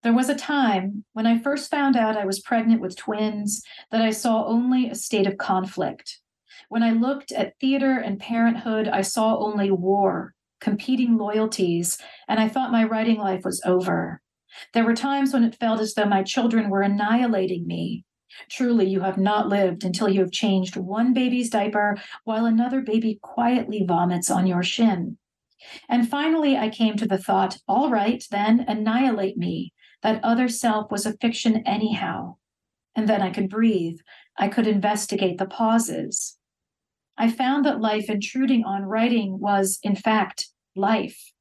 There was a time when I first found out I was pregnant with twins that I saw only a state of conflict. When I looked at theater and parenthood, I saw only war, competing loyalties, and I thought my writing life was over. There were times when it felt as though my children were annihilating me. Truly, you have not lived until you have changed one baby's diaper while another baby quietly vomits on your shin. And finally, I came to the thought all right, then annihilate me. That other self was a fiction anyhow. And then I could breathe. I could investigate the pauses. I found that life intruding on writing was, in fact, life.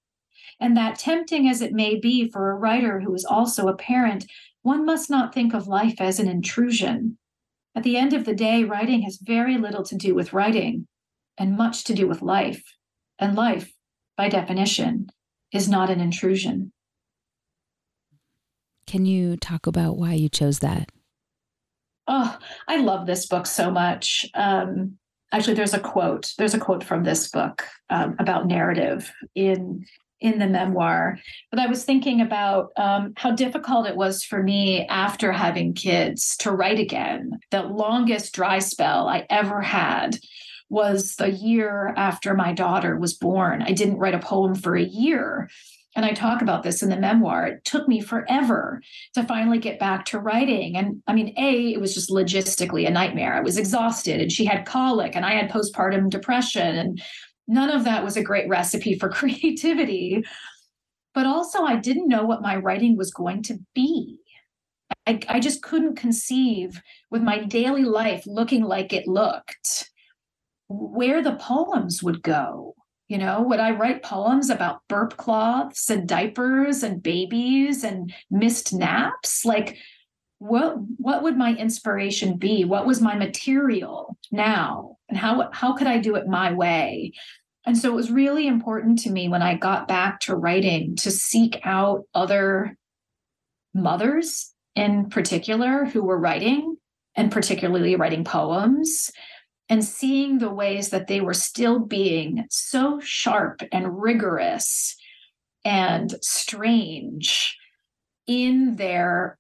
And that tempting as it may be for a writer who is also a parent, one must not think of life as an intrusion. At the end of the day, writing has very little to do with writing and much to do with life. And life, by definition, is not an intrusion. Can you talk about why you chose that? Oh, I love this book so much. Um, actually, there's a quote. There's a quote from this book um, about narrative in in the memoir. But I was thinking about um, how difficult it was for me after having kids to write again. The longest dry spell I ever had was the year after my daughter was born. I didn't write a poem for a year and I talk about this in the memoir. It took me forever to finally get back to writing. And I mean, A, it was just logistically a nightmare. I was exhausted and she had colic and I had postpartum depression. And none of that was a great recipe for *laughs* creativity. But also, I didn't know what my writing was going to be. I, I just couldn't conceive with my daily life looking like it looked where the poems would go you know, would I write poems about burp cloths and diapers and babies and missed naps? Like, what what would my inspiration be? What was my material now? And how how could I do it my way? And so it was really important to me when I got back to writing to seek out other mothers in particular who were writing and particularly writing poems and seeing the ways that they were still being so sharp and rigorous and strange in their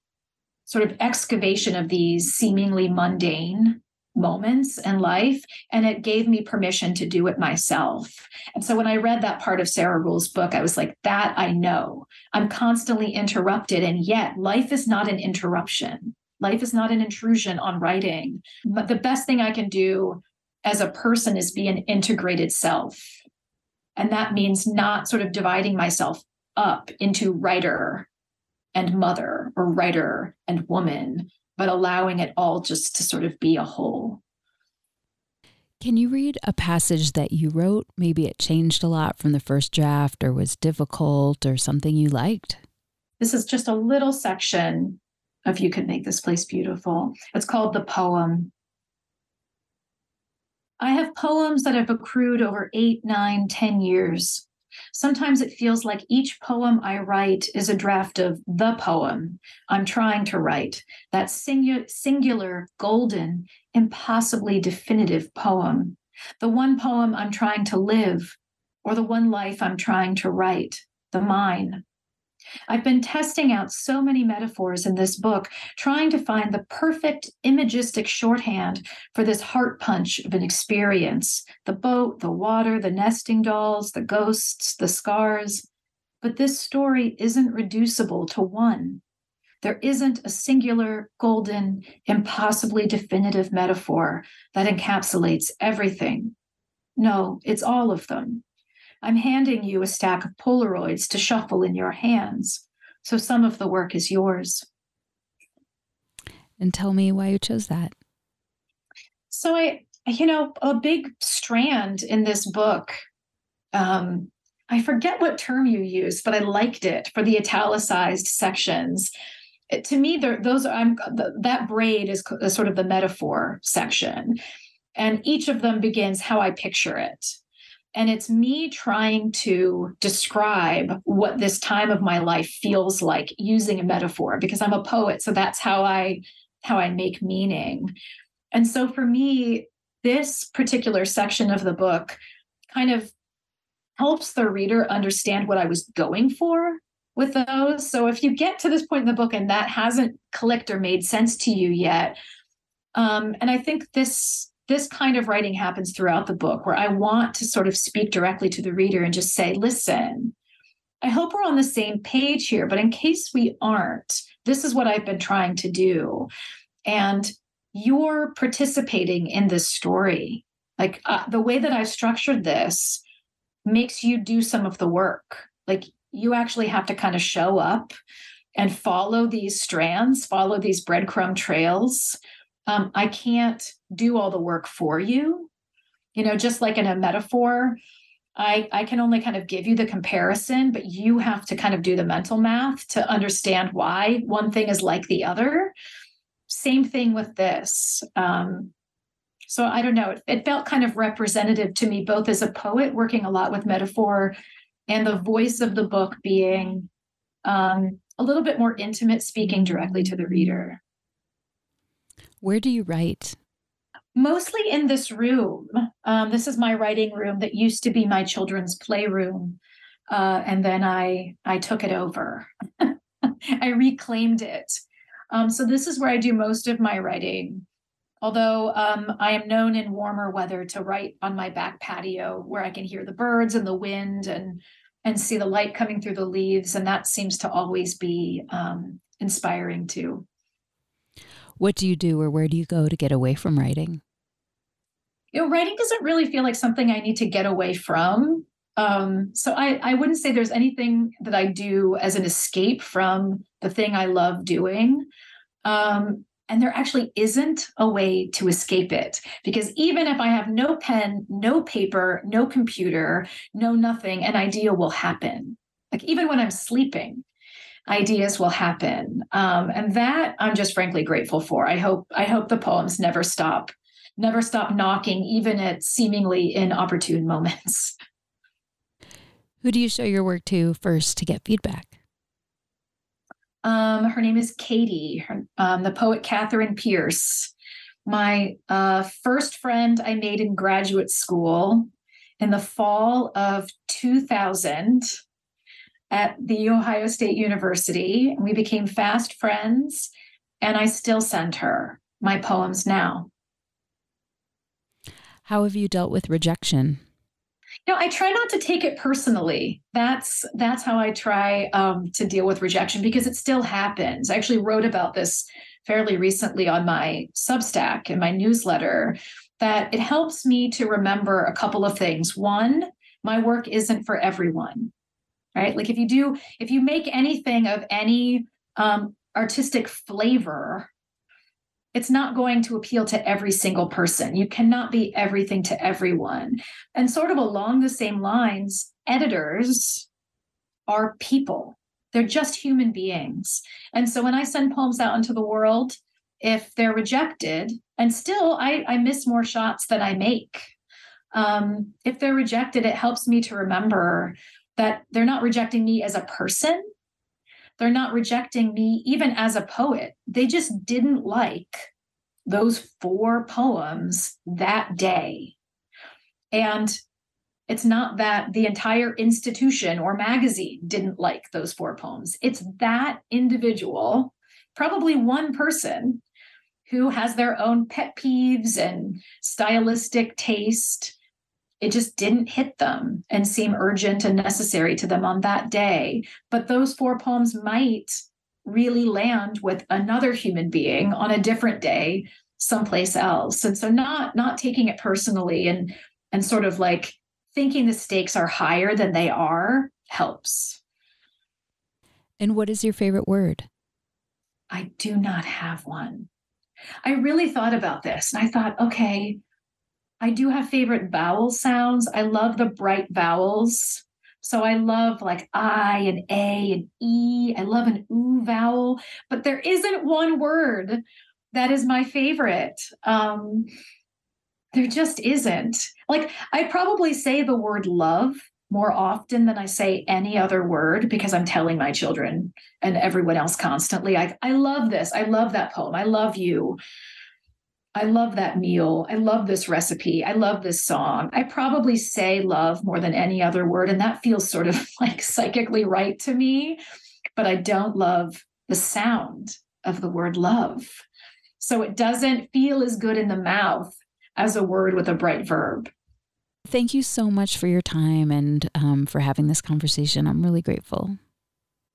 sort of excavation of these seemingly mundane moments in life and it gave me permission to do it myself and so when i read that part of sarah ruhl's book i was like that i know i'm constantly interrupted and yet life is not an interruption Life is not an intrusion on writing. But the best thing I can do as a person is be an integrated self. And that means not sort of dividing myself up into writer and mother or writer and woman, but allowing it all just to sort of be a whole. Can you read a passage that you wrote? Maybe it changed a lot from the first draft or was difficult or something you liked? This is just a little section if you could make this place beautiful. It's called The Poem. I have poems that have accrued over eight, nine, ten years. Sometimes it feels like each poem I write is a draft of the poem I'm trying to write, that singu- singular, golden, impossibly definitive poem, the one poem I'm trying to live, or the one life I'm trying to write, the mine. I've been testing out so many metaphors in this book, trying to find the perfect imagistic shorthand for this heart punch of an experience the boat, the water, the nesting dolls, the ghosts, the scars. But this story isn't reducible to one. There isn't a singular, golden, impossibly definitive metaphor that encapsulates everything. No, it's all of them. I'm handing you a stack of Polaroids to shuffle in your hands. So some of the work is yours. And tell me why you chose that. So I, you know, a big strand in this book. Um, I forget what term you used, but I liked it for the italicized sections. It, to me, those are I'm that braid is, is sort of the metaphor section, and each of them begins how I picture it. And it's me trying to describe what this time of my life feels like using a metaphor because I'm a poet. So that's how I how I make meaning. And so for me, this particular section of the book kind of helps the reader understand what I was going for with those. So if you get to this point in the book and that hasn't clicked or made sense to you yet, um, and I think this this kind of writing happens throughout the book where I want to sort of speak directly to the reader and just say, listen, I hope we're on the same page here, but in case we aren't, this is what I've been trying to do. And you're participating in this story. Like uh, the way that I've structured this makes you do some of the work. Like you actually have to kind of show up and follow these strands, follow these breadcrumb trails um, I can't do all the work for you. You know, just like in a metaphor, I, I can only kind of give you the comparison, but you have to kind of do the mental math to understand why one thing is like the other. Same thing with this. Um, so I don't know, it, it felt kind of representative to me, both as a poet working a lot with metaphor and the voice of the book being um, a little bit more intimate, speaking directly to the reader. Where do you write? Mostly in this room. Um, this is my writing room that used to be my children's playroom, uh, and then I I took it over. *laughs* I reclaimed it. Um, so this is where I do most of my writing. Although um, I am known in warmer weather to write on my back patio, where I can hear the birds and the wind and and see the light coming through the leaves, and that seems to always be um, inspiring too. What do you do, or where do you go to get away from writing? you know, writing doesn't really feel like something I need to get away from. Um, so I, I wouldn't say there's anything that I do as an escape from the thing I love doing. Um, and there actually isn't a way to escape it because even if I have no pen, no paper, no computer, no nothing, an idea will happen. Like even when I'm sleeping, ideas will happen. Um, and that I'm just frankly grateful for. I hope I hope the poems never stop never stop knocking, even at seemingly inopportune *laughs* moments. Who do you show your work to first to get feedback? Um, her name is Katie, um, the poet Catherine Pierce. My uh, first friend I made in graduate school in the fall of 2000 at the Ohio State University. And we became fast friends, and I still send her my poems now. How have you dealt with rejection? You know, I try not to take it personally. That's that's how I try um, to deal with rejection because it still happens. I actually wrote about this fairly recently on my Substack in my newsletter that it helps me to remember a couple of things. One, my work isn't for everyone, right? Like if you do, if you make anything of any um, artistic flavor, it's not going to appeal to every single person. You cannot be everything to everyone. And sort of along the same lines, editors are people. They're just human beings. And so when I send poems out into the world, if they're rejected, and still I, I miss more shots than I make. Um, if they're rejected, it helps me to remember that they're not rejecting me as a person, they're not rejecting me even as a poet. They just didn't like those four poems that day. And it's not that the entire institution or magazine didn't like those four poems. It's that individual, probably one person, who has their own pet peeves and stylistic taste it just didn't hit them and seem urgent and necessary to them on that day. But those four poems might really land with another human being on a different day someplace else. And so not not taking it personally and and sort of like thinking the stakes are higher than they are helps. And what is your favorite word? I do not have one. I really thought about this and I thought, okay, I do have favorite vowel sounds. I love the bright vowels. So I love like I and A and E. I love an oo vowel, but there isn't one word that is my favorite. Um, there just isn't. Like I probably say the word love more often than I say any other word because I'm telling my children and everyone else constantly, I, I love this. I love that poem. I love you. I love that meal. I love this recipe. I love this song. I probably say love more than any other word. And that feels sort of *laughs* like psychically right to me. But I don't love the sound of the word love. So it doesn't feel as good in the mouth as a word with a bright verb. Thank you so much for your time and um, for having this conversation. I'm really grateful.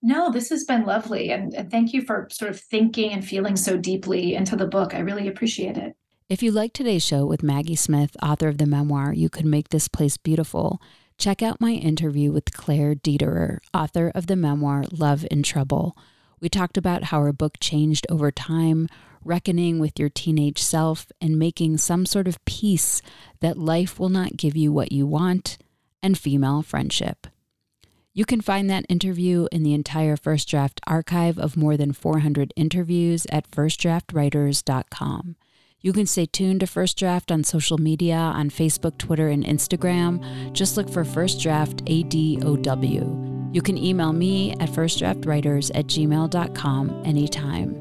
No, this has been lovely. And, and thank you for sort of thinking and feeling so deeply into the book. I really appreciate it. If you like today's show with Maggie Smith, author of the memoir You Could Make This Place Beautiful, check out my interview with Claire Dederer, author of the memoir Love and Trouble. We talked about how her book changed over time, reckoning with your teenage self, and making some sort of peace that life will not give you what you want and female friendship. You can find that interview in the entire First Draft archive of more than 400 interviews at firstdraftwriters.com. You can stay tuned to First Draft on social media on Facebook, Twitter, and Instagram. Just look for First Draft ADOW. You can email me at firstdraftwriters at gmail.com anytime.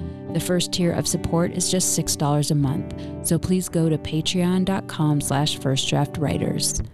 The first tier of support is just $6 a month, so please go to patreon.com slash firstdraftwriters.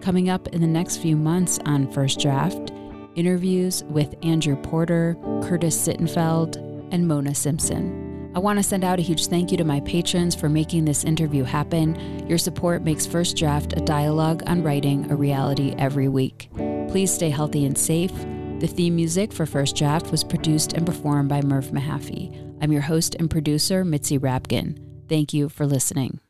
Coming up in the next few months on First Draft, interviews with Andrew Porter, Curtis Sittenfeld, and Mona Simpson. I want to send out a huge thank you to my patrons for making this interview happen. Your support makes First Draft a dialogue on writing a reality every week. Please stay healthy and safe. The theme music for First Draft was produced and performed by Merv Mahaffey. I'm your host and producer, Mitzi Rapkin. Thank you for listening.